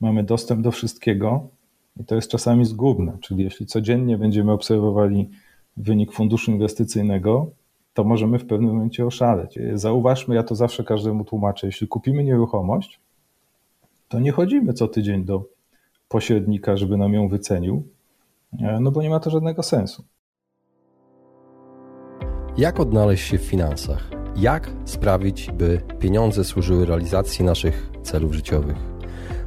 mamy dostęp do wszystkiego i to jest czasami zgubne. Czyli jeśli codziennie będziemy obserwowali wynik funduszu inwestycyjnego, to możemy w pewnym momencie oszaleć. Zauważmy, ja to zawsze każdemu tłumaczę, jeśli kupimy nieruchomość, to nie chodzimy co tydzień do pośrednika, żeby nam ją wycenił, no bo nie ma to żadnego sensu. Jak odnaleźć się w finansach? Jak sprawić, by pieniądze służyły realizacji naszych celów życiowych?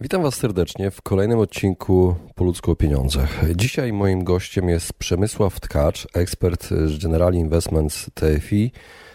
Witam Was serdecznie w kolejnym odcinku Po ludzku o pieniądzach. Dzisiaj moim gościem jest Przemysław Tkacz, ekspert z General Investments TFI,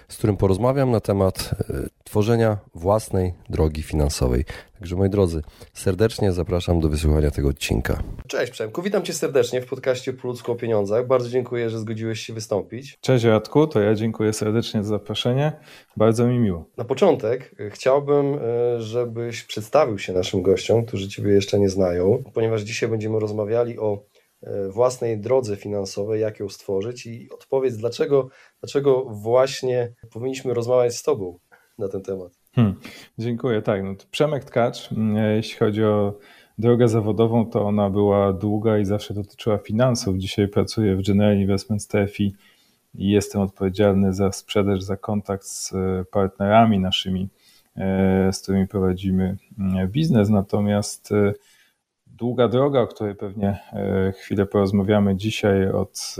z którym porozmawiam na temat e, tworzenia własnej drogi finansowej. Także moi drodzy, serdecznie zapraszam do wysłuchania tego odcinka. Cześć Przemku, witam Cię serdecznie w podcaście Po ludzku o pieniądzach. Bardzo dziękuję, że zgodziłeś się wystąpić. Cześć Radku, to ja dziękuję serdecznie za zaproszenie. Bardzo mi miło. Na początek e, chciałbym, e, żebyś przedstawił się naszym gościom, którzy Ciebie jeszcze nie znają, ponieważ dzisiaj będziemy rozmawiali o własnej drodze finansowej, jak ją stworzyć i odpowiedz, dlaczego, dlaczego właśnie powinniśmy rozmawiać z Tobą na ten temat. Hmm, dziękuję. Tak, no Przemek Tkacz, mm, jeśli chodzi o drogę zawodową, to ona była długa i zawsze dotyczyła finansów. Dzisiaj pracuję w General Investments TFI i jestem odpowiedzialny za sprzedaż, za kontakt z e, partnerami naszymi, e, z którymi prowadzimy mm, biznes. Natomiast e, długa droga, o której pewnie chwilę porozmawiamy dzisiaj, od,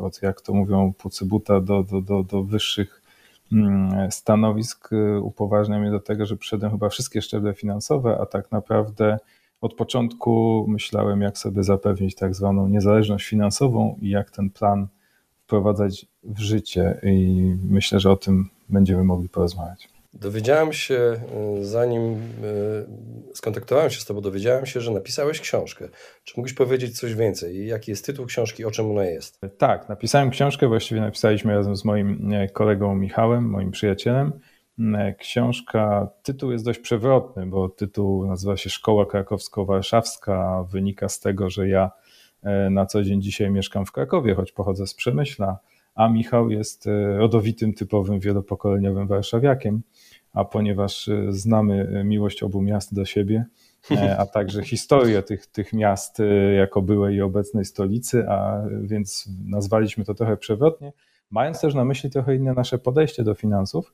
od jak to mówią, pucybuta do, do, do, do wyższych stanowisk y, upoważnia mnie do tego, że przeszedłem chyba wszystkie szczeble finansowe, a tak naprawdę od początku myślałem, jak sobie zapewnić tak zwaną niezależność finansową i jak ten plan wprowadzać w życie. I myślę, że o tym będziemy mogli porozmawiać. Dowiedziałem się, y, zanim y, skontaktowałem się z Tobą, dowiedziałem się, że napisałeś książkę. Czy mógłbyś powiedzieć coś więcej? Jaki jest tytuł książki, o czym ona jest? Tak, napisałem książkę, właściwie napisaliśmy razem z moim e, kolegą Michałem, moim przyjacielem. E, książka, tytuł jest dość przewrotny, bo tytuł nazywa się Szkoła Krakowsko-Warszawska. Wynika z tego, że ja e, na co dzień dzisiaj mieszkam w Krakowie, choć pochodzę z Przemyśla, a Michał jest rodowitym, typowym, wielopokoleniowym warszawiakiem a ponieważ e, znamy e, miłość obu miast do siebie, e, a także historię tych, tych miast jako byłej i obecnej stolicy, a więc nazwaliśmy to trochę przewrotnie, mając też na myśli trochę inne nasze podejście do finansów,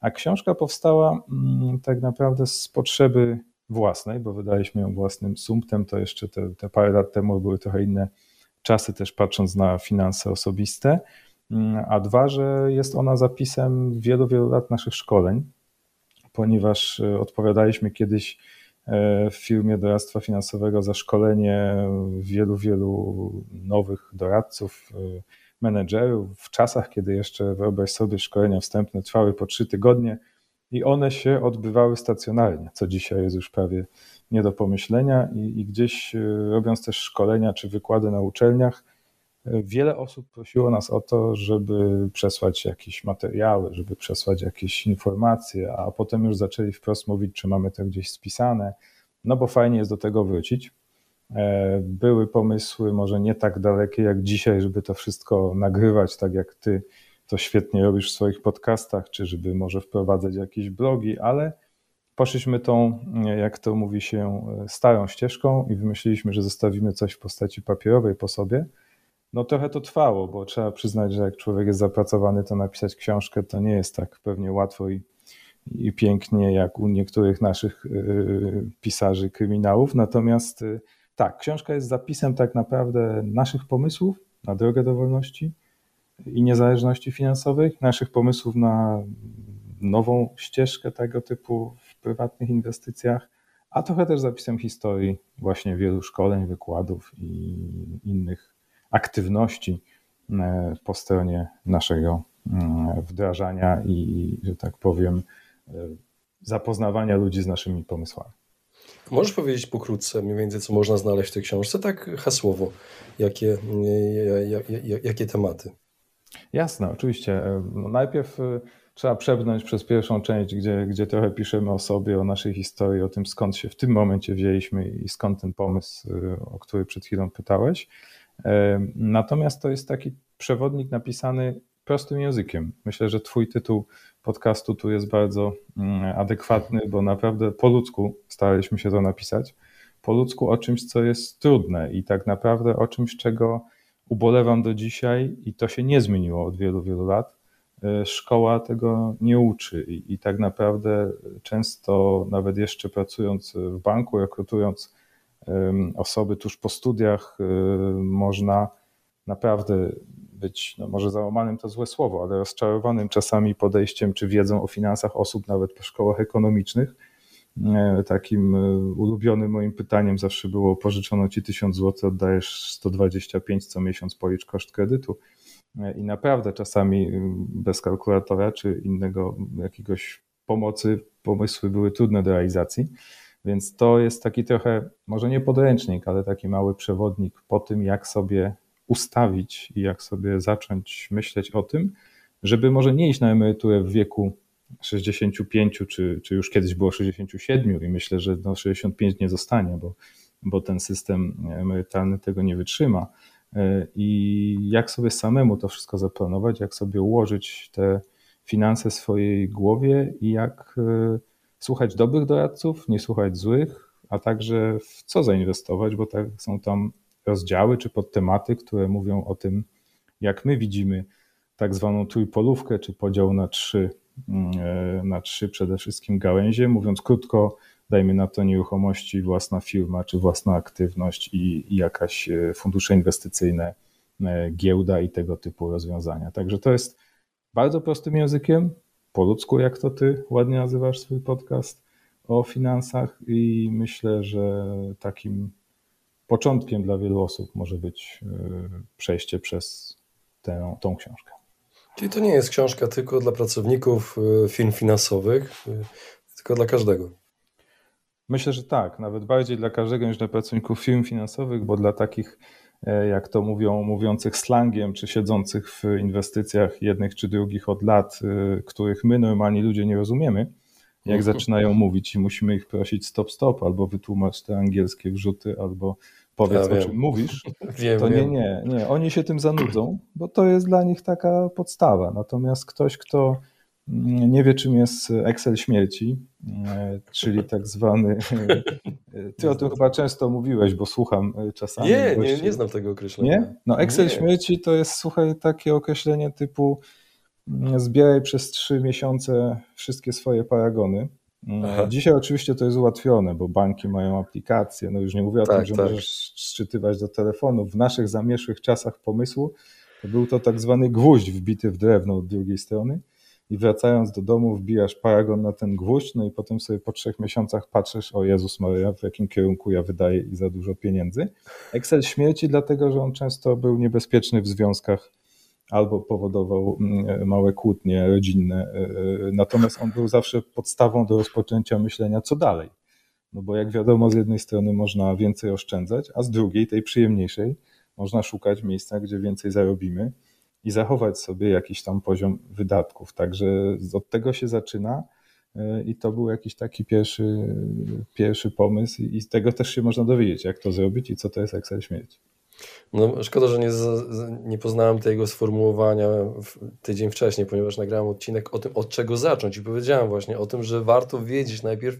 a książka powstała mm, tak naprawdę z potrzeby własnej, bo wydaliśmy ją własnym sumptem, to jeszcze te, te parę lat temu były trochę inne czasy też patrząc na finanse osobiste, mm, a dwa, że jest ona zapisem wielu, wielu lat naszych szkoleń, ponieważ e, odpowiadaliśmy kiedyś e, w firmie doradztwa finansowego za szkolenie wielu, wielu nowych doradców, e, menedżerów. W czasach, kiedy jeszcze wyobraź sobie szkolenia wstępne trwały po trzy tygodnie i one się odbywały stacjonarnie, co dzisiaj jest już prawie nie do pomyślenia i, i gdzieś robiąc też szkolenia czy wykłady na uczelniach, Wiele osób prosiło nas o to, żeby przesłać jakieś materiały, żeby przesłać jakieś informacje, a potem już zaczęli wprost mówić, czy mamy to gdzieś spisane, no bo fajnie jest do tego wrócić. E, były pomysły może nie tak dalekie jak dzisiaj, żeby to wszystko nagrywać, tak jak ty to świetnie robisz w swoich podcastach, czy żeby może wprowadzać jakieś blogi, ale poszliśmy tą, jak to mówi się, starą ścieżką i wymyśliliśmy, że zostawimy coś w postaci papierowej po sobie no trochę to trwało, bo trzeba przyznać, że jak człowiek jest zapracowany, to napisać książkę to nie jest tak pewnie łatwo i, i pięknie jak u niektórych naszych yy, pisarzy kryminałów. Natomiast yy, tak, książka jest zapisem tak naprawdę naszych pomysłów na drogę do wolności i niezależności finansowej, naszych pomysłów na nową ścieżkę tego typu w prywatnych inwestycjach, a trochę też zapisem historii właśnie wielu szkoleń, wykładów i innych aktywności e, po stronie naszego mm, wdrażania i, że tak powiem, e, zapoznawania ludzi z naszymi pomysłami. Możesz powiedzieć pokrótce mniej więcej, co można znaleźć w tej książce, tak hasłowo, jakie, jakie tematy? Jasne, oczywiście. No najpierw trzeba przebrnąć przez pierwszą część, gdzie, gdzie trochę piszemy o sobie, o naszej historii, o tym skąd się w tym momencie wzięliśmy i skąd ten pomysł, o który przed chwilą pytałeś. Natomiast to jest taki przewodnik napisany prostym językiem. Myślę, że Twój tytuł podcastu tu jest bardzo mm, adekwatny, bo naprawdę po ludzku staraliśmy się to napisać. Po ludzku o czymś, co jest trudne i tak naprawdę o czymś, czego ubolewam do dzisiaj i to się nie zmieniło od wielu, wielu lat. E, szkoła tego nie uczy i, i tak naprawdę często, nawet jeszcze pracując w banku, rekrutując osoby tuż po studiach, e, można naprawdę być, no może załamanym to złe słowo, ale rozczarowanym czasami podejściem czy wiedzą o finansach osób nawet po szkołach ekonomicznych. E, takim e, ulubionym moim pytaniem zawsze było: pożyczono ci 1000 zł, oddajesz 125 co miesiąc, policz koszt kredytu. E, I naprawdę czasami bez kalkulatora czy innego jakiegoś pomocy pomysły były trudne do realizacji. Więc to jest taki trochę, może nie podręcznik, ale taki mały przewodnik po tym, jak sobie ustawić i jak sobie zacząć myśleć o tym, żeby może nie iść na emeryturę w wieku 65, czy, czy już kiedyś było 67 i myślę, że no 65 nie zostanie, bo, bo ten system emerytalny tego nie wytrzyma. I jak sobie samemu to wszystko zaplanować, jak sobie ułożyć te finanse w swojej głowie i jak e, słuchać dobrych doradców, nie słuchać złych, a także w co zainwestować, bo tak są tam rozdziały czy podtematy, które mówią o tym, jak my widzimy tak zwaną trójpolówkę, czy podział na trzy, mm, e, na trzy przede wszystkim gałęzie. Mówiąc krótko, dajmy na to nieruchomości, własna firma, czy własna aktywność i, i jakaś e, fundusze inwestycyjne, e, giełda i tego typu rozwiązania. Także to jest bardzo prostym językiem, po ludzku, jak to ty ładnie nazywasz swój podcast o finansach i myślę, że takim początkiem dla wielu osób może być e, przejście przez tę, tą książkę. Czyli to nie jest książka tylko dla pracowników e, firm finansowych, e, tylko dla każdego. Myślę, że tak, nawet bardziej dla każdego niż dla pracowników firm finansowych, bo dla takich, jak to mówią, mówiących slangiem, czy siedzących w inwestycjach jednych czy drugich od lat, których my normalni ludzie nie rozumiemy, jak zaczynają mówić i musimy ich prosić stop, stop, albo wytłumacz te angielskie wrzuty, albo powiedz ja o czym mówisz, wiem, to nie, nie, nie, oni się tym zanudzą, bo to jest dla nich taka podstawa. Natomiast ktoś, kto mm, nie wie, czym jest Excel śmierci, e, czyli tak zwany. Ty o tym chyba często mówiłeś, bo słucham e, czasami. Nie, nie, nie znam tego określenia. Nie? No, Excel nie. śmierci to jest, słuchaj, takie określenie typu zbieraj przez trzy miesiące wszystkie swoje paragony. Mm, Aha. Dzisiaj oczywiście to jest ułatwione, bo banki mają aplikacje. No już nie mówię o tak, tym, że tak. możesz sczytywać do telefonu. W naszych zamieszłych czasach pomysłu to był to tak zwany gwóźdź wbity w drewno od drugiej strony i wracając do domu wbijasz paragon na ten gwóźdź, no i potem sobie po trzech miesiącach patrzysz, o Jezus Maria, w jakim kierunku ja wydaję i za dużo pieniędzy. Excel śmierci, dlatego że on często był niebezpieczny w związkach albo powodował mm, małe kłótnie rodzinne. E, e, natomiast on był zawsze podstawą do rozpoczęcia myślenia, co dalej. No bo jak wiadomo, z jednej strony można więcej oszczędzać, a z drugiej, tej przyjemniejszej, można szukać miejsca, gdzie więcej zarobimy i zachować sobie jakiś tam poziom wydatków. Także od tego się zaczyna e, i to był jakiś taki pierwszy, pierwszy pomysł i z tego też się można dowiedzieć, jak to zrobić i co to jest Excel śmierci. No, szkoda, że nie, nie poznałem tego sformułowania tydzień wcześniej, ponieważ nagrałem odcinek o tym, od czego zacząć i powiedziałem właśnie o tym, że warto wiedzieć najpierw,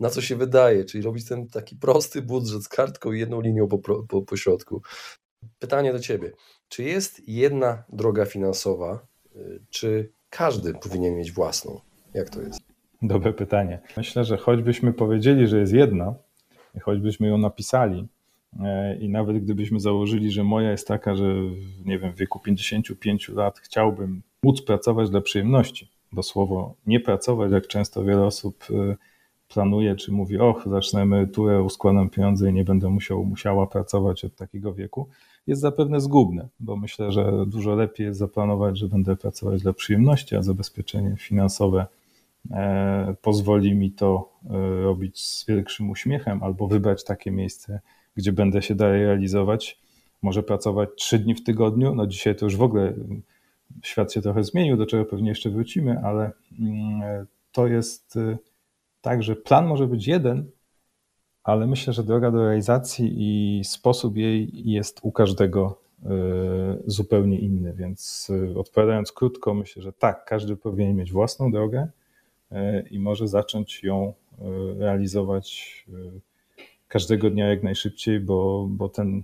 na co się wydaje, czyli robić ten taki prosty budżet z kartką i jedną linią po, po, po środku. Pytanie do Ciebie. Czy jest jedna droga finansowa, y, czy każdy powinien mieć własną? Jak to jest? Dobre pytanie. Myślę, że choćbyśmy powiedzieli, że jest jedna, choćbyśmy ją napisali, E, I nawet gdybyśmy założyli, że moja jest taka, że nie wiem, w wieku 55 lat chciałbym móc pracować dla przyjemności, bo słowo nie pracować, jak często wiele osób e, planuje, czy mówi, och, zacznę emeryturę, uskładam pieniądze i nie będę musiał, musiała pracować od takiego wieku, jest zapewne zgubne, bo myślę, że dużo lepiej jest zaplanować, że będę pracować dla przyjemności, a zabezpieczenie finansowe pozwoli mi to robić z większym uśmiechem, albo wybrać takie miejsce, gdzie będę się dalej realizować. Może pracować trzy dni w tygodniu. No dzisiaj to już w ogóle świat się trochę zmienił, do czego pewnie jeszcze wrócimy, ale mm, to jest tak, że plan może być jeden, ale myślę, że droga do realizacji i sposób jej jest u każdego e, zupełnie inny. Więc e, odpowiadając krótko, myślę, że tak, każdy powinien mieć własną drogę e, i może zacząć ją realizować każdego dnia jak najszybciej, bo, bo ten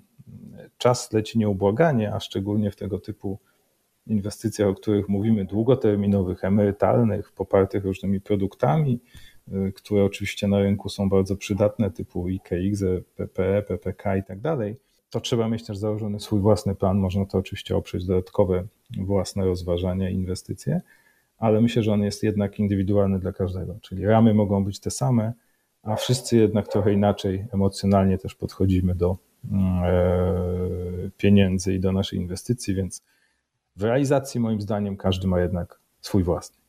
czas leci nieubłaganie, a szczególnie w tego typu inwestycjach, o których mówimy, długoterminowych, emerytalnych, popartych różnymi produktami, Y, które oczywiście na rynku są bardzo przydatne, typu IKX, PPE, PPK i tak dalej, to trzeba mieć też założony swój własny plan. Można to oczywiście oprzeć dodatkowe własne rozważania, inwestycje, ale myślę, że on jest jednak indywidualny dla każdego. Czyli ramy mogą być te same, a wszyscy jednak trochę inaczej emocjonalnie też podchodzimy do e, pieniędzy i do naszej inwestycji, więc w realizacji moim zdaniem każdy ma jednak swój własny.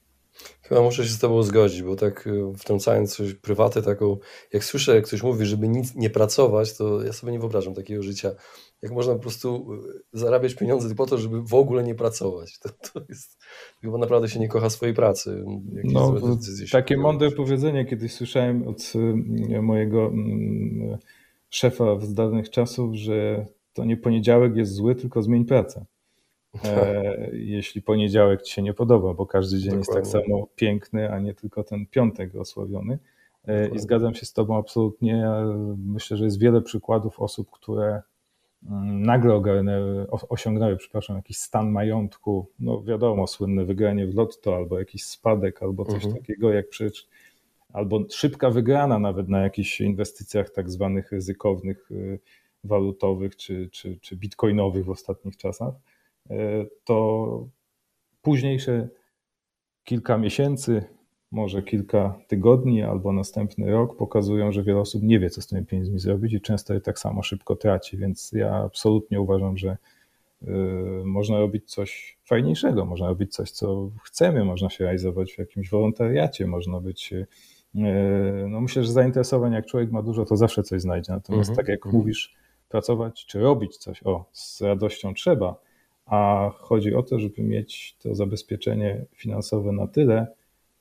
Chyba muszę się z Tobą zgodzić, bo tak y, wtrącając coś prywatę taką, jak słyszę, jak ktoś mówi, żeby nic nie pracować, to ja sobie nie wyobrażam takiego życia. Jak można po prostu y, zarabiać pieniądze po to, żeby w ogóle nie pracować. To, to jest, chyba naprawdę się nie kocha swojej pracy. No, takie mądre powiedzenie kiedyś słyszałem od y, mojego mm, szefa z dawnych czasów, że to nie poniedziałek jest zły, tylko zmień pracę. E, jeśli poniedziałek ci się nie podoba, bo każdy dzień Dokładnie. jest tak samo piękny, a nie tylko ten piątek osławiony. E. I zgadzam się z Tobą absolutnie. Myślę, że jest wiele przykładów osób, które mm, nagle ogarnęły, osiągnęły, przepraszam, jakiś stan majątku, no wiadomo, słynne wygranie w lotto, albo jakiś spadek, albo coś mhm. takiego, jak przecież, albo szybka wygrana nawet na jakichś inwestycjach tak zwanych ryzykownych, y, walutowych czy, czy, czy bitcoinowych w ostatnich czasach. E, to późniejsze kilka miesięcy, może kilka tygodni albo następny rok pokazują, że wiele osób nie wie, co z tymi pieniędzmi zrobić i często je tak samo szybko traci. Więc ja absolutnie uważam, że e, można robić coś fajniejszego, można robić coś, co chcemy, można się realizować w jakimś wolontariacie, można być. E, no myślę, że zainteresowań, jak człowiek ma dużo, to zawsze coś znajdzie. Natomiast mm -hmm. tak jak mm -hmm. mówisz, pracować czy robić coś, o, z radością trzeba, a chodzi o to, żeby mieć to zabezpieczenie finansowe na tyle,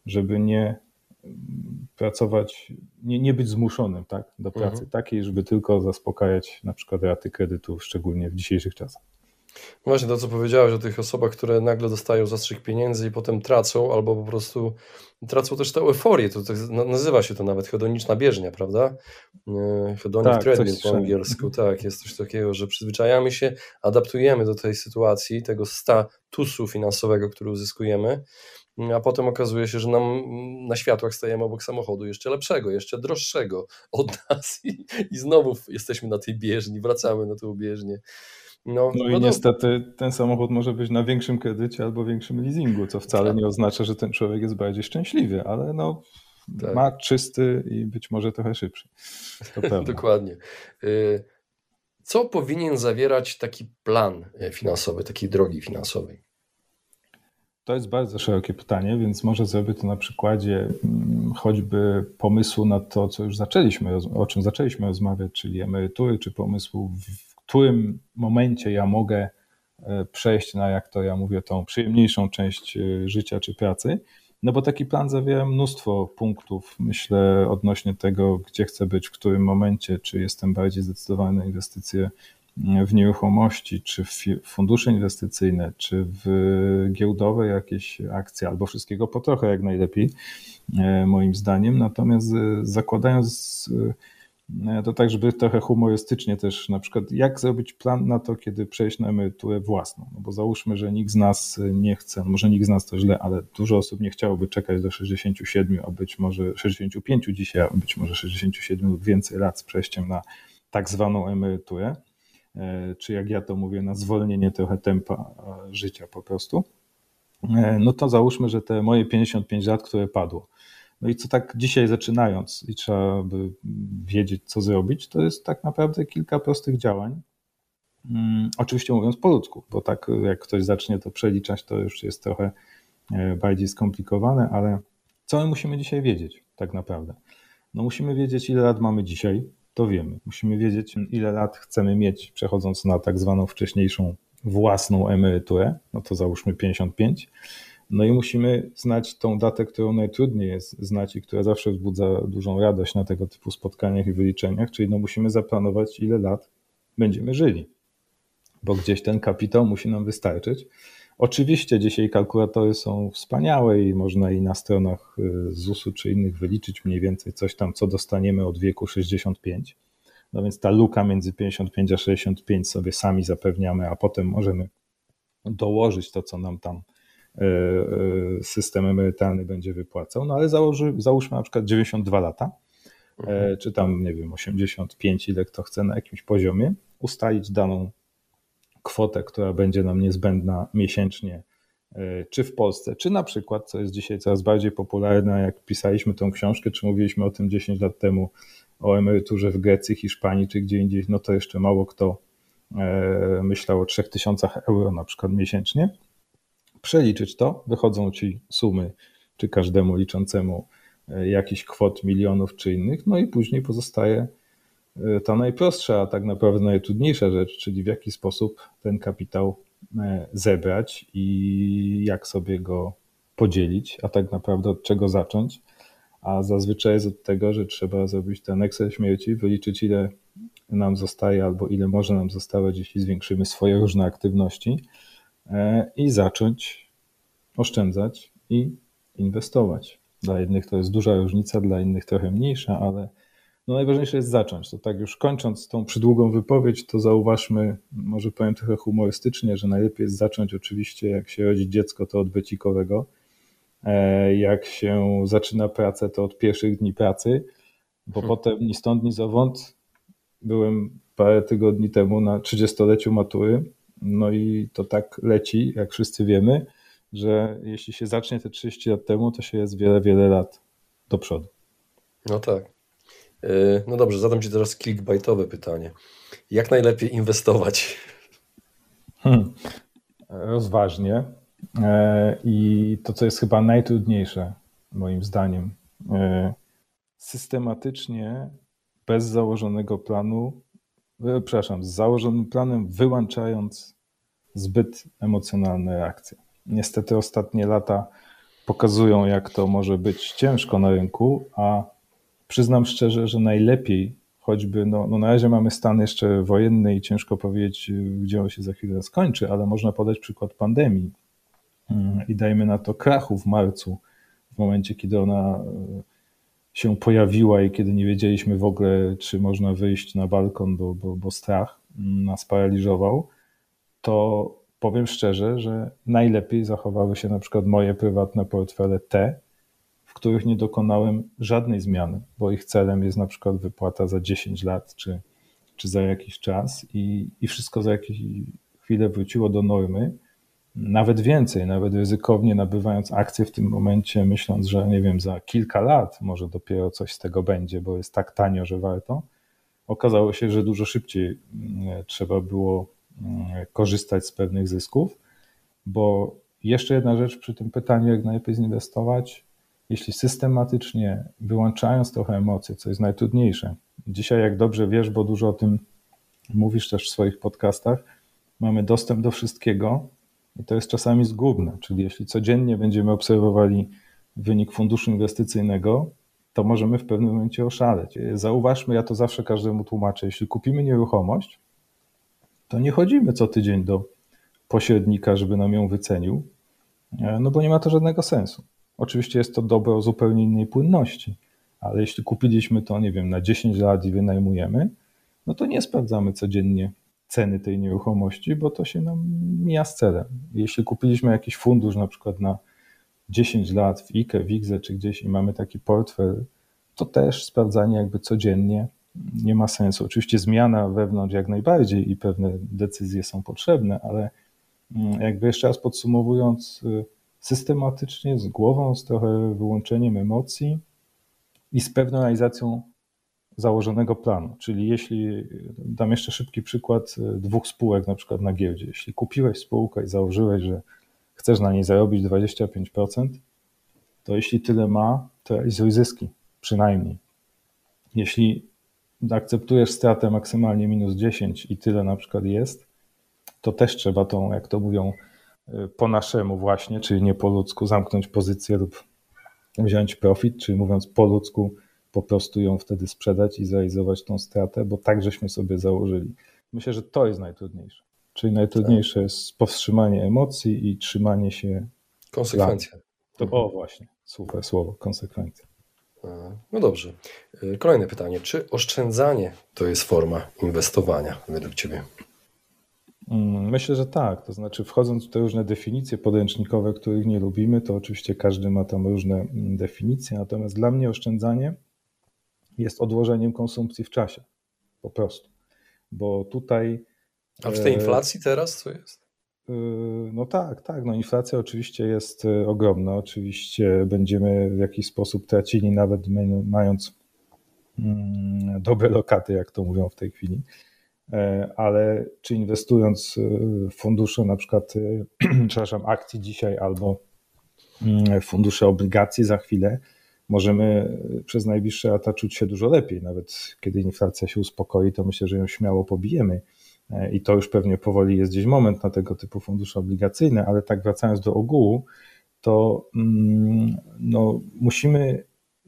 żeby nie pracować, nie, nie być zmuszonym tak, do pracy mhm. takiej, żeby tylko zaspokajać na przykład raty kredytu, szczególnie w dzisiejszych czasach. Właśnie to, co powiedziałeś o tych osobach, które nagle dostają zastrzyk pieniędzy i potem tracą, albo po prostu tracą też tę euforię. To, to nazywa się to nawet hedoniczna bieżnia, prawda? E, hedonic tak, treadmill po angielsku. Mhm. Tak, jest coś takiego, że przyzwyczajamy się, adaptujemy do tej sytuacji, tego statusu finansowego, który uzyskujemy, a potem okazuje się, że nam na światłach stajemy obok samochodu jeszcze lepszego, jeszcze droższego od nas i, i znowu jesteśmy na tej bieżni, wracamy na tę bieżnię. No, no i no niestety ten samochód może być na większym kredycie albo większym leasingu, co wcale tak. nie oznacza, że ten człowiek jest bardziej szczęśliwy, ale no tak. ma czysty i być może trochę szybszy. Dokładnie. Y, co powinien zawierać taki plan e, finansowy, takiej drogi finansowej? To jest bardzo szerokie pytanie, więc może zrobię to na przykładzie mm, choćby pomysłu na to, co już zaczęliśmy, o czym zaczęliśmy rozmawiać, czyli emerytury, czy pomysłu którym momencie ja mogę e, przejść na, jak to ja mówię, tą przyjemniejszą część e, życia czy pracy. No bo taki plan zawiera mnóstwo punktów, myślę, odnośnie tego, gdzie chcę być, w którym momencie, czy jestem bardziej zdecydowany na inwestycje e, w nieruchomości, czy w fundusze inwestycyjne, czy w giełdowe jakieś akcje, albo wszystkiego po trochę, jak najlepiej, moim zdaniem. Natomiast zakładając to tak, żeby trochę humorystycznie też, na przykład jak zrobić plan na to, kiedy przejść na emeryturę własną, no bo załóżmy, że nikt z nas nie chce, no może nikt z nas to źle, ale dużo osób nie chciałoby czekać do 67, a być może 65 dzisiaj, a być może 67 lub więcej lat z przejściem na tak zwaną emeryturę, e, czy jak ja to mówię, na zwolnienie trochę tempa e, życia po prostu, e, no to załóżmy, że te moje 55 lat, które padło, no i co tak dzisiaj zaczynając i trzeba by wiedzieć, co zrobić, to jest tak naprawdę kilka prostych działań. Hmm, oczywiście mówiąc po ludzku, bo tak jak ktoś zacznie to przeliczać, to już jest trochę e, bardziej skomplikowane, ale Co my musimy dzisiaj wiedzieć tak naprawdę? No musimy wiedzieć, ile lat mamy dzisiaj, to wiemy. Musimy wiedzieć, ile lat chcemy mieć, przechodząc na tak zwaną wcześniejszą własną emeryturę, no to załóżmy 55. No i musimy znać tą datę, którą najtrudniej jest znać i która zawsze wzbudza dużą radość na tego typu spotkaniach i wyliczeniach, czyli no musimy zaplanować, ile lat będziemy żyli, bo gdzieś ten kapitał musi nam wystarczyć. Oczywiście dzisiaj kalkulatory są wspaniałe i można i na stronach y, ZUS-u czy innych wyliczyć mniej więcej coś tam, co dostaniemy od wieku 65. No więc ta luka między 55 a 65 sobie sami zapewniamy, a potem możemy dołożyć to, co nam tam system emerytalny będzie wypłacał. No ale założy, załóżmy na przykład 92 lata, mhm. czy tam, nie wiem, 85, ile kto chce na jakimś poziomie, ustalić daną kwotę, która będzie nam niezbędna miesięcznie, e, czy w Polsce, czy na przykład, co jest dzisiaj coraz bardziej popularne, jak pisaliśmy tą książkę, czy mówiliśmy o tym 10 lat temu, o emeryturze w Grecji, Hiszpanii, czy gdzie indziej, no to jeszcze mało kto e, myślał o 3000 euro na przykład miesięcznie. Przeliczyć to, wychodzą ci sumy, czy każdemu liczącemu e, jakiś kwot milionów czy innych, no i później pozostaje E, ta najprostsza, a tak naprawdę najtrudniejsza rzecz, czyli w jaki sposób ten kapitał e, zebrać i jak sobie go podzielić, a tak naprawdę od czego zacząć. A zazwyczaj jest od tego, że trzeba zrobić ten Excel śmierci, wyliczyć ile nam zostaje albo ile może nam zostawać, jeśli zwiększymy swoje różne aktywności i zacząć oszczędzać i inwestować. Dla jednych to jest duża różnica, dla innych trochę mniejsza, ale no najważniejsze jest zacząć. To tak już kończąc tą przydługą wypowiedź, to zauważmy, może powiem trochę humorystycznie, że najlepiej jest zacząć oczywiście, jak się rodzi dziecko, to od becikowego. E, jak się zaczyna pracę, to od pierwszych dni pracy, bo hmm. potem ni stąd, ni zowąd byłem parę tygodni temu na 30-leciu matury. No i to tak leci, jak wszyscy wiemy, że jeśli się zacznie te 30 lat temu, to się jest wiele, wiele lat do przodu. No tak. E, no dobrze, zadam Ci teraz clickbaitowe pytanie. Jak najlepiej inwestować? Hmm. Rozważnie. E, I to, co jest chyba najtrudniejsze, moim zdaniem, e, systematycznie, bez założonego planu, przepraszam, z założonym planem, wyłączając zbyt emocjonalne reakcje. Niestety ostatnie lata pokazują, jak to może być ciężko na rynku, a przyznam szczerze, że najlepiej, choćby, no, no na razie mamy stan jeszcze wojenny i ciężko powiedzieć, gdzie on się za chwilę skończy, ale można podać przykład pandemii mm, i dajmy na to krachu w marcu, w momencie, kiedy ona e, się pojawiła i kiedy nie wiedzieliśmy w ogóle, czy można wyjść na balkon, bo, bo, bo strach nas paraliżował, to powiem szczerze, że najlepiej zachowały się na przykład moje prywatne portfele te, w których nie dokonałem żadnej zmiany, bo ich celem jest na przykład wypłata za 10 lat czy, czy za jakiś czas i, i wszystko za jakieś chwilę wróciło do normy. Nawet więcej, nawet ryzykownie nabywając akcje w tym momencie, myśląc, że nie wiem, za kilka lat może dopiero coś z tego będzie, bo jest tak tanio, że warto. Okazało się, że dużo szybciej mm, trzeba było mm, korzystać z pewnych zysków, bo jeszcze jedna rzecz przy tym pytaniu, jak najlepiej zinwestować, jeśli systematycznie, wyłączając trochę emocje, co jest najtrudniejsze, dzisiaj, jak dobrze wiesz, bo dużo o tym mówisz też w swoich podcastach, mamy dostęp do wszystkiego i to jest czasami zgubne. Czyli jeśli codziennie będziemy obserwowali wynik funduszu inwestycyjnego, to możemy w pewnym momencie oszaleć. Zauważmy, ja to zawsze każdemu tłumaczę, jeśli kupimy nieruchomość, to nie chodzimy co tydzień do pośrednika, żeby nam ją wycenił, no bo nie ma to żadnego sensu. Oczywiście jest to dobro o zupełnie innej płynności, ale jeśli kupiliśmy to, nie wiem, na 10 lat i wynajmujemy, no to nie sprawdzamy codziennie ceny tej nieruchomości, bo to się nam mija z celem. Jeśli kupiliśmy jakiś fundusz na przykład na 10 lat w IKE, w IGZE czy gdzieś i mamy taki portfel, to też sprawdzanie jakby codziennie nie ma sensu. Oczywiście zmiana wewnątrz jak najbardziej i pewne decyzje są potrzebne, ale mm, jakby jeszcze raz podsumowując, y, systematycznie, z głową, z trochę wyłączeniem emocji i z pewną realizacją założonego planu. Czyli jeśli, dam jeszcze szybki przykład dwóch spółek na przykład na giełdzie. Jeśli kupiłeś spółkę i założyłeś, że chcesz na niej zarobić 25%, to jeśli tyle ma, to realizuj zyski, przynajmniej. Jeśli akceptujesz stratę maksymalnie minus 10 i tyle na przykład jest, to też trzeba tą, jak to mówią, y, po naszemu właśnie, czyli nie po ludzku, zamknąć pozycję lub wziąć profit, czyli mówiąc po ludzku, po prostu ją wtedy sprzedać i zrealizować tą stratę, bo tak żeśmy sobie założyli. Myślę, że to jest najtrudniejsze. Czyli najtrudniejsze tak. jest powstrzymanie emocji i trzymanie się. Konsekwencja. To, o, właśnie, super słowo, konsekwencja. No dobrze. Y, kolejne pytanie. Czy oszczędzanie to jest forma inwestowania według Ciebie? Mm, myślę, że tak. To znaczy, wchodząc w te różne definicje podręcznikowe, których nie lubimy, to oczywiście każdy ma tam różne mm, definicje. Natomiast dla mnie oszczędzanie jest odłożeniem konsumpcji w czasie. Po prostu. Bo tutaj. A w tej e, inflacji teraz co jest? E, no tak, tak. No inflacja oczywiście jest e, ogromna. Oczywiście będziemy w jakiś sposób tracili, nawet mając mm, dobre lokaty, jak to mówią w tej chwili. Ale czy inwestując w fundusze, na przykład, przepraszam, akcji dzisiaj albo mm, fundusze obligacji za chwilę, możemy przez najbliższe lata czuć się dużo lepiej. Nawet kiedy inflacja się uspokoi, to myślę, że ją śmiało pobijemy. E, I to już pewnie powoli jest gdzieś moment na tego typu fundusze obligacyjne, ale tak wracając do ogółu, to mm, no, musimy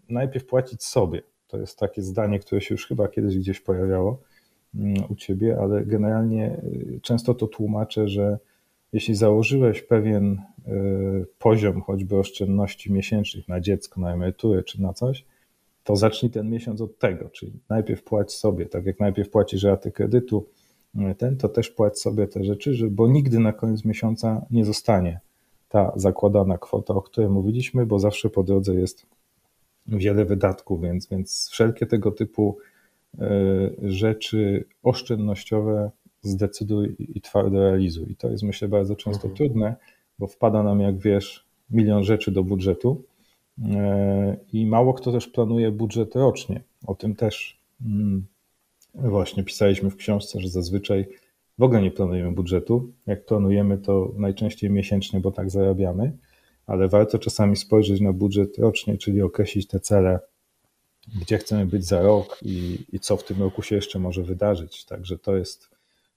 najpierw płacić sobie. To jest takie zdanie, które się już chyba kiedyś gdzieś pojawiało mm, u ciebie, ale generalnie y, często to tłumaczę, że jeśli założyłeś pewien y, poziom choćby oszczędności miesięcznych na dziecko, na emeryturę czy na coś, to zacznij ten miesiąc od tego, czyli najpierw płać sobie, tak jak najpierw płacisz raty kredytu, y, ten, to też płać sobie te rzeczy, że, bo nigdy na koniec miesiąca nie zostanie ta zakładana kwota, o której mówiliśmy, bo zawsze po drodze jest wiele wydatków, więc, więc wszelkie tego typu y, rzeczy oszczędnościowe zdecyduj i twardo realizuj. I to jest myślę bardzo często mhm. trudne, bo wpada nam, jak wiesz, milion rzeczy do budżetu e, i mało kto też planuje budżet rocznie. O tym też mm, właśnie pisaliśmy w książce, że zazwyczaj w ogóle nie planujemy budżetu. Jak planujemy, to najczęściej miesięcznie, bo tak zarabiamy, ale warto czasami spojrzeć na budżet rocznie, czyli określić te cele, gdzie chcemy być za rok i, i co w tym roku się jeszcze może wydarzyć. Także to jest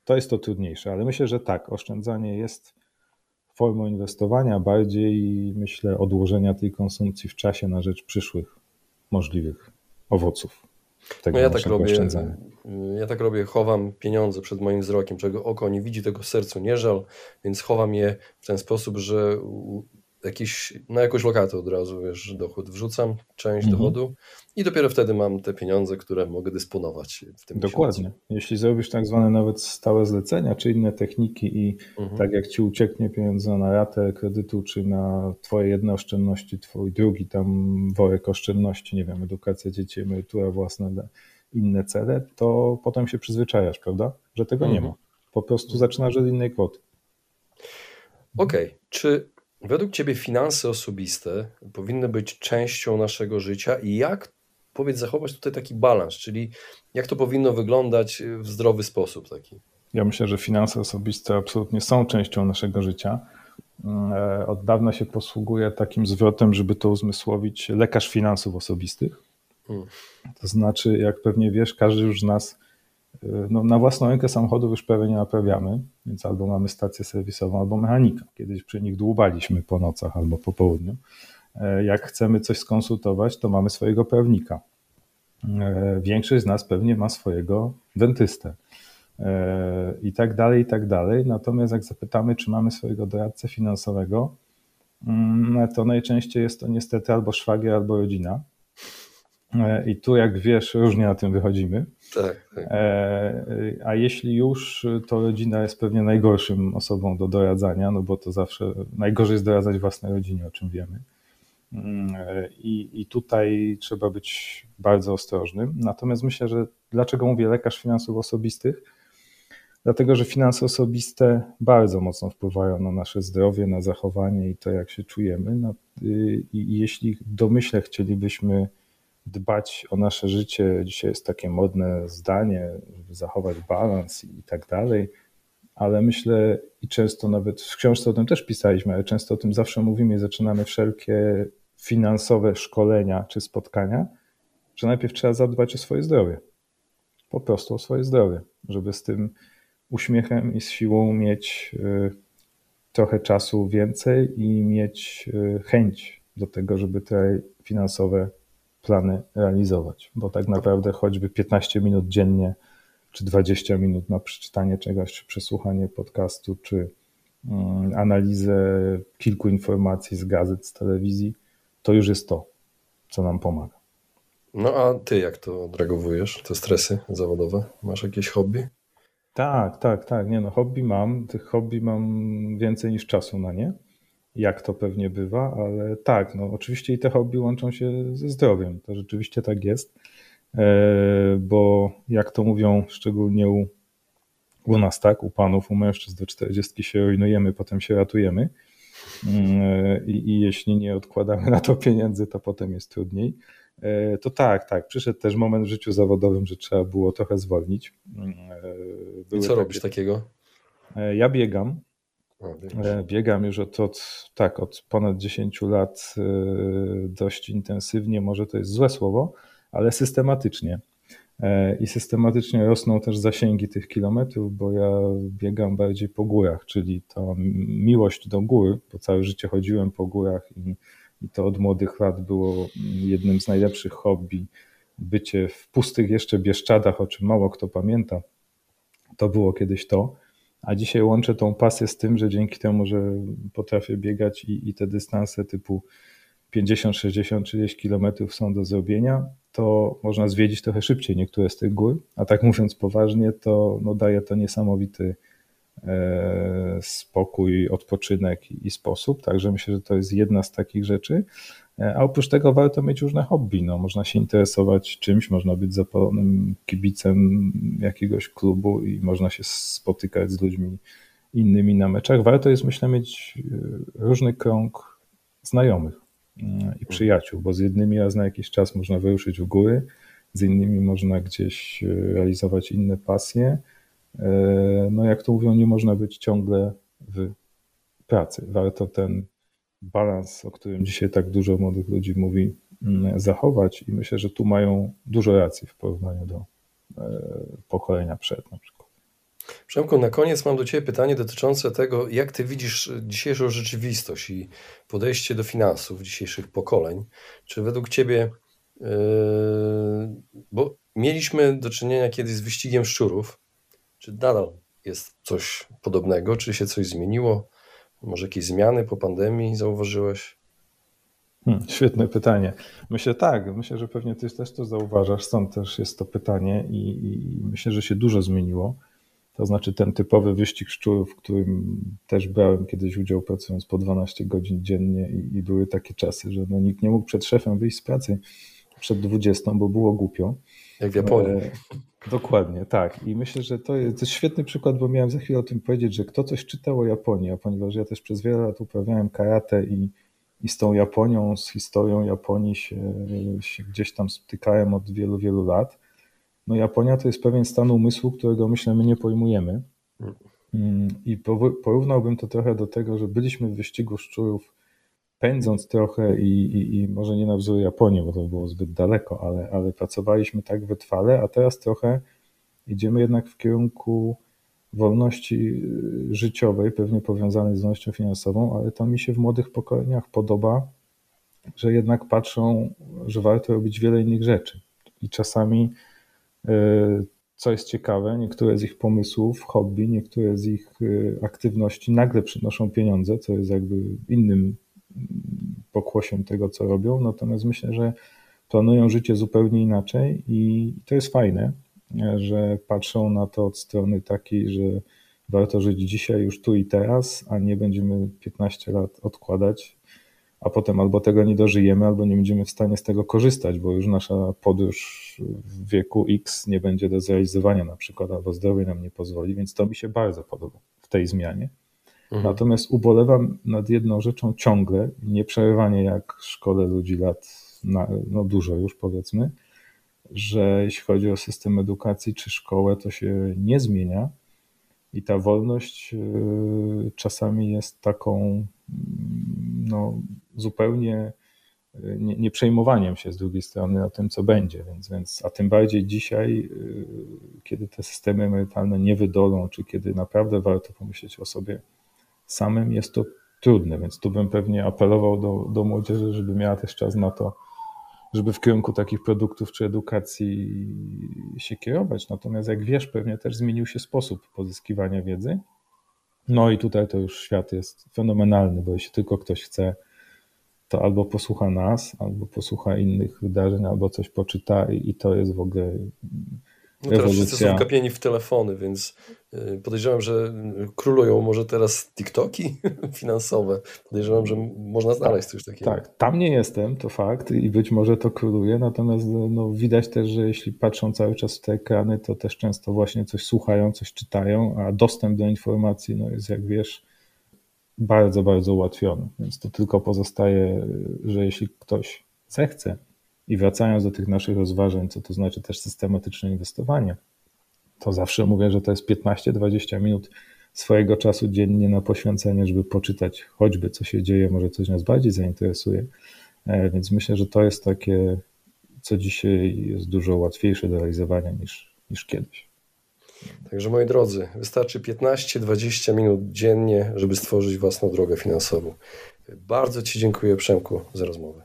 to jest to trudniejsze, ale myślę, że tak, oszczędzanie jest formą inwestowania, bardziej myślę odłożenia tej konsumpcji w czasie na rzecz przyszłych możliwych owoców. Tego no ja tak robię. Ja tak robię, chowam pieniądze przed moim wzrokiem, czego oko nie widzi, tego sercu nie żal, więc chowam je w ten sposób, że jakiś, na jakąś lokatę od razu, wiesz, dochód wrzucam, część mhm. dochodu i dopiero wtedy mam te pieniądze, które mogę dysponować w tym Dokładnie. Miesiącu. Jeśli zrobisz tak zwane nawet stałe zlecenia, czy inne techniki i mhm. tak jak ci ucieknie pieniądze na ratę kredytu, czy na twoje jedne oszczędności, twój drugi tam worek oszczędności, nie wiem, edukacja dzieci, emerytura własna, inne cele, to potem się przyzwyczajasz, prawda? Że tego mhm. nie ma. Po prostu zaczynasz od innej kwoty. Okej, okay. czy Według Ciebie finanse osobiste powinny być częścią naszego życia i jak, powiedz, zachować tutaj taki balans, czyli jak to powinno wyglądać w zdrowy sposób taki? Ja myślę, że finanse osobiste absolutnie są częścią naszego życia. E, od dawna się posługuje takim zwrotem, żeby to uzmysłowić, lekarz finansów osobistych. Hmm. To znaczy, jak pewnie wiesz, każdy już z nas no, na własną rękę samochodów już prawie nie naprawiamy, więc albo mamy stację serwisową, albo mechanika. Kiedyś przy nich dłubaliśmy po nocach albo po południu. E, jak chcemy coś skonsultować, to mamy swojego prawnika. E, większość z nas pewnie ma swojego dentystę e, i tak dalej, i tak dalej. Natomiast jak zapytamy, czy mamy swojego doradcę finansowego, mm, to najczęściej jest to niestety albo szwagier, albo rodzina. I tu, jak wiesz, różnie na tym wychodzimy. Tak, tak. E, a jeśli już, to rodzina jest pewnie najgorszym osobą do doradzania, no bo to zawsze najgorzej jest doradzać własnej rodzinie, o czym wiemy. Mm, e, I, I tutaj trzeba być bardzo ostrożnym. Natomiast myślę, że dlaczego mówię lekarz finansów osobistych? Dlatego, że finanse osobiste bardzo mocno wpływają na nasze zdrowie, na zachowanie i to, jak się czujemy. No, I jeśli domyśle chcielibyśmy dbać o nasze życie. Dzisiaj jest takie modne zdanie, żeby zachować balans i tak dalej, ale myślę i często nawet w książce o tym też pisaliśmy, ale często o tym zawsze mówimy i zaczynamy wszelkie finansowe szkolenia czy spotkania, że najpierw trzeba zadbać o swoje zdrowie. Po prostu o swoje zdrowie, żeby z tym uśmiechem i z siłą mieć y, trochę czasu więcej i mieć y, chęć do tego, żeby te finansowe plany realizować. Bo tak naprawdę choćby 15 minut dziennie, czy 20 minut na przeczytanie czegoś, czy przesłuchanie podcastu, czy mm, analizę kilku informacji z gazet, z telewizji, to już jest to, co nam pomaga. No a ty jak to odreagowujesz, te stresy zawodowe? Masz jakieś hobby? Tak, tak, tak. Nie no, hobby mam. Tych hobby mam więcej niż czasu na nie. Jak to pewnie bywa, ale tak, no oczywiście i te hobby łączą się ze zdrowiem. To rzeczywiście tak jest. E, bo jak to mówią, szczególnie u, u nas, tak, u panów, u mężczyzn do 40 się rujnujemy, potem się ratujemy. Mm, e, I, I jeśli nie odkładamy na to pieniędzy, to potem jest trudniej. E, to tak, tak. Przyszedł też moment w życiu zawodowym, że trzeba było trochę zwolnić. Mm, Były I co takie... robisz takiego? Ja biegam. O, biegam już od, od, tak, od ponad 10 lat dość intensywnie, może to jest złe słowo, ale systematycznie. E, I systematycznie rosną też zasięgi tych kilometrów, bo ja biegam bardziej po górach, czyli ta miłość do gór, bo całe życie chodziłem po górach i, i to od młodych lat było jednym z najlepszych hobby. Bycie w pustych jeszcze Bieszczadach, o czym mało kto pamięta, to było kiedyś to. A dzisiaj łączę tą pasję z tym, że dzięki temu, że potrafię biegać i, i te dystanse typu 50, 60, 30 kilometrów są do zrobienia, to można zwiedzić trochę szybciej niektóre z tych gór, a tak mówiąc poważnie, to no daje to niesamowity e, spokój, odpoczynek i, i sposób, także myślę, że to jest jedna z takich rzeczy. E, a oprócz tego warto mieć różne hobby. No, można się interesować czymś, można być zapalonym kibicem jakiegoś klubu i można się spotykać z ludźmi innymi na meczach. Warto jest, myślę, mieć e, różny krąg znajomych i przyjaciół, bo z jednymi raz na jakiś czas można wyruszyć w góry, z innymi można gdzieś e, realizować inne pasje. No jak to mówią, nie można być ciągle w pracy. Warto ten balans, o którym dzisiaj tak dużo młodych ludzi mówi, mm, zachować i myślę, że tu mają dużo racji w porównaniu do e, pokolenia przed na przykład. Przemku, na koniec mam do Ciebie pytanie dotyczące tego, jak Ty widzisz dzisiejszą rzeczywistość i podejście do finansów dzisiejszych pokoleń. Czy według Ciebie, yy, bo mieliśmy do czynienia kiedyś z wyścigiem szczurów, czy nadal jest coś podobnego, czy się coś zmieniło? Może jakieś zmiany po pandemii zauważyłeś? Hmm, świetne pytanie. Myślę tak, myślę, że pewnie ty też to zauważasz, stąd też jest to pytanie i, i myślę, że się dużo zmieniło. To znaczy ten typowy wyścig szczurów, w którym też brałem kiedyś udział pracując po 12 godzin dziennie i, i były takie czasy, że no, nikt nie mógł przed szefem wyjść z pracy przed 20, bo było głupio. Jak w Japonii. Dokładnie, tak. I myślę, że to jest, to jest świetny przykład, bo miałem za chwilę o tym powiedzieć, że kto coś czytał o Japonii, a ponieważ ja też przez wiele lat uprawiałem karate i, i z tą Japonią, z historią Japonii się, się gdzieś tam stykałem od wielu, wielu lat, no Japonia to jest pewien stan umysłu, którego myślę my nie pojmujemy. Mm, I porównałbym to trochę do tego, że byliśmy w wyścigu szczurów pędząc trochę i, i, i może nie na wzór Japonii, bo to było zbyt daleko, ale, ale pracowaliśmy tak wytrwale, a teraz trochę idziemy jednak w kierunku wolności y, życiowej, pewnie powiązanej z wolnością finansową, ale to mi się w młodych pokoleniach podoba, że jednak patrzą, że warto robić wiele innych rzeczy. I czasami E, co jest ciekawe, niektóre z ich pomysłów, hobby, niektóre z ich e, aktywności nagle przynoszą pieniądze, co jest jakby innym pokłosiem tego, co robią. Natomiast myślę, że planują życie zupełnie inaczej i to jest fajne, że patrzą na to od strony takiej, że warto żyć dzisiaj, już tu i teraz, a nie będziemy 15 lat odkładać a potem albo tego nie dożyjemy, albo nie będziemy w stanie z tego korzystać, bo już nasza podróż w wieku X nie będzie do zrealizowania na przykład, albo zdrowie nam nie pozwoli, więc to mi się bardzo podoba w tej zmianie. Mhm. Natomiast ubolewam nad jedną rzeczą ciągle, nieprzerywanie jak w szkole ludzi lat, na, no dużo już powiedzmy, że jeśli chodzi o system edukacji czy szkołę, to się nie zmienia i ta wolność y, czasami jest taką no, zupełnie nie, nie, przejmowaniem się z drugiej strony o tym, co będzie. Więc, więc, a tym bardziej dzisiaj, kiedy te systemy emerytalne nie wydolą, czy kiedy naprawdę warto pomyśleć o sobie samym, jest to trudne. Więc tu bym pewnie apelował do, do młodzieży, żeby miała też czas na to, żeby w kierunku takich produktów czy edukacji się kierować. Natomiast jak wiesz, pewnie też zmienił się sposób pozyskiwania wiedzy. No i tutaj to już świat jest fenomenalny, bo jeśli tylko ktoś chce, to albo posłucha nas, albo posłucha innych wydarzeń, albo coś poczyta i to jest w ogóle no teraz wszyscy są kapieni w telefony, więc y, podejrzewam, że królują może teraz TikToki finansowe. Podejrzewam, że można znaleźć coś takiego. Tak, tam nie jestem, to fakt i być może to króluje, natomiast no, widać też, że jeśli patrzą cały czas w te ekrany, to też często właśnie coś słuchają, coś czytają, a dostęp do informacji no, jest, jak wiesz, bardzo, bardzo ułatwiony. Więc to tylko pozostaje, że jeśli ktoś zechce i wracając do tych naszych rozważań, co to znaczy też systematyczne inwestowanie, to zawsze mówię, że to jest 15-20 minut swojego czasu dziennie na poświęcenie, żeby poczytać choćby co się dzieje, może coś nas bardziej zainteresuje. E, więc myślę, że to jest takie, co dzisiaj jest dużo łatwiejsze do realizowania niż, niż kiedyś. Także moi drodzy, wystarczy 15-20 minut dziennie, żeby stworzyć własną drogę finansową. Bardzo Ci dziękuję, Przemku, za rozmowę.